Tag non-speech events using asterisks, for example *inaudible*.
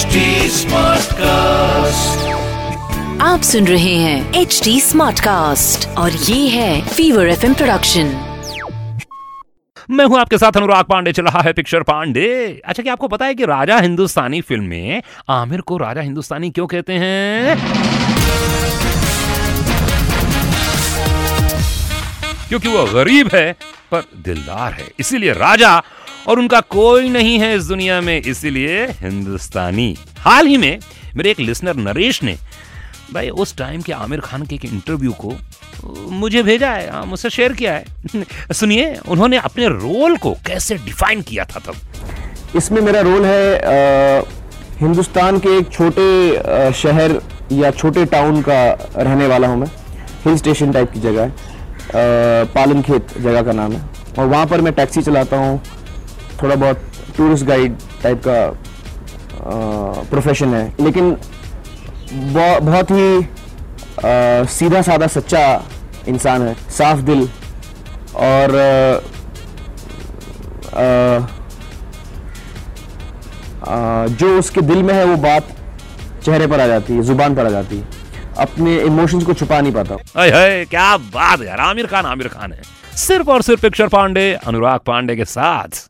HD Smartcast. आप सुन रहे हैं एच डी स्मार्ट कास्ट और ये है फीवर एफ़ प्रोडक्शन मैं हूँ आपके साथ अनुराग पांडे चल रहा है पिक्चर पांडे। अच्छा क्या आपको पता है कि राजा हिंदुस्तानी फ़िल्म में आमिर को राजा हिंदुस्तानी क्यों कहते हैं? क्योंकि वो गरीब है पर दिलदार है। इसीलिए राजा और उनका कोई नहीं है इस दुनिया में इसीलिए हिंदुस्तानी। हाल ही में मेरे एक लिसनर नरेश ने भाई उस टाइम के आमिर खान के एक इंटरव्यू को मुझे भेजा है हाँ, मुझसे शेयर किया है। *laughs* सुनिए उन्होंने अपने रोल को कैसे डिफाइन किया था तब? इसमें मेरा रोल है अ, हिंदुस्तान के एक छोटे शहर या छोटे टाउन का रहने वाला हूँ मैं। हिल स्टेशन टाइप की जगह है। अ, पालन खेत जगह का नाम है। और वहाँ पर मैं टैक्सी चलाता हूँ। थोड़ा बहुत टूरिस्ट गाइड टाइप का प्रोफेशन है। लेकिन बहुत ही अ, सीधा साधा सच्चा इंसान है साफ़ दिल और अ, आ, जो उसके दिल में है वो बात चेहरे पर आ जाती है ज़ुबान पर आ जाती है। अपने इमोशंस को छुपा नहीं पाता। अय है क्या बात यार आमिर खान आमिर खान है। सिर्फ़ और सिर्फ़ पिक्चर पांडे अनुराग पांडे के साथ।